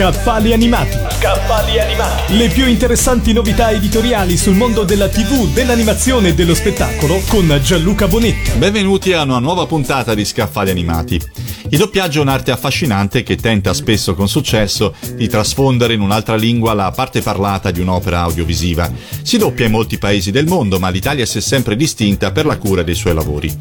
Scaffali animati. Scaffali animati. Le più interessanti novità editoriali sul mondo della TV, dell'animazione e dello spettacolo con Gianluca Bonetti. Benvenuti a una nuova puntata di Scaffali animati. Il doppiaggio è un'arte affascinante che tenta spesso con successo di trasfondere in un'altra lingua la parte parlata di un'opera audiovisiva. Si doppia in molti paesi del mondo, ma l'Italia si è sempre distinta per la cura dei suoi lavori.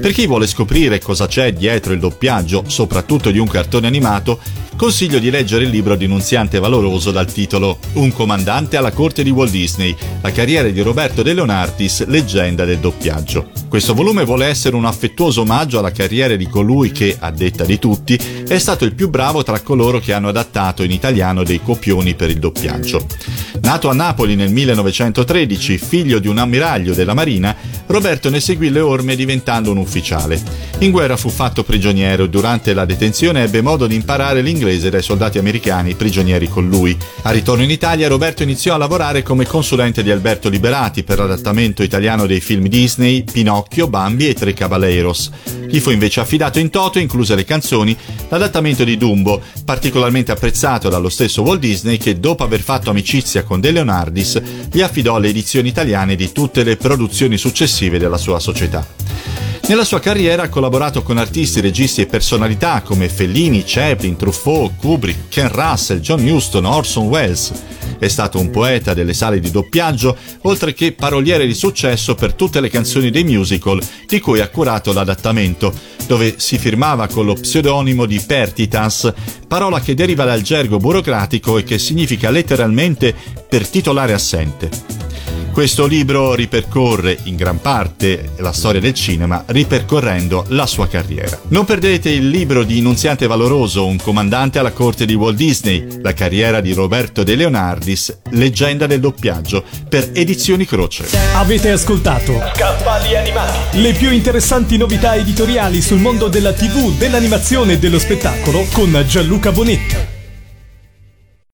Per chi vuole scoprire cosa c'è dietro il doppiaggio, soprattutto di un cartone animato, consiglio di leggere il libro di Nunziante Valoroso dal titolo Un comandante alla corte di Walt Disney, la carriera di Roberto De Leonardis, leggenda del doppiaggio. Questo volume vuole essere un affettuoso omaggio alla carriera di colui che, a detta di tutti, è stato il più bravo tra coloro che hanno adattato in italiano dei copioni per il doppiaggio. Nato a Napoli nel 1913, figlio di un ammiraglio della Marina, Roberto ne seguì le orme diventando un ufficiale. In guerra fu fatto prigioniero e durante la detenzione ebbe modo di imparare l'inglese dai soldati americani prigionieri con lui. A ritorno in Italia Roberto iniziò a lavorare come consulente di Alberto Liberati per l'adattamento italiano dei film Disney, Pinocchio, Bambi e Tre Caballeros. Gli fu invece affidato in toto, incluse le canzoni, l'adattamento di Dumbo, particolarmente apprezzato dallo stesso Walt Disney che dopo aver fatto amicizia con De Leonardis gli affidò le edizioni italiane di tutte le produzioni successive della sua società. Nella sua carriera ha collaborato con artisti, registi e personalità come Fellini, Chaplin, Truffaut, Kubrick, Ken Russell, John Huston, Orson Welles. È stato un poeta delle sale di doppiaggio, oltre che paroliere di successo per tutte le canzoni dei musical di cui ha curato l'adattamento, dove si firmava con lo pseudonimo di Pertitas, parola che deriva dal gergo burocratico e che significa letteralmente per titolare assente. Questo libro ripercorre in gran parte la storia del cinema, ripercorrendo la sua carriera. Non perdete il libro di Nunziante Valoroso, un comandante alla corte di Walt Disney, la carriera di Roberto De Leonardis, leggenda del doppiaggio, per Edizioni Croce. Avete ascoltato Scaffali animati. Le più interessanti novità editoriali sul mondo della TV, dell'animazione e dello spettacolo con Gianluca Bonetti.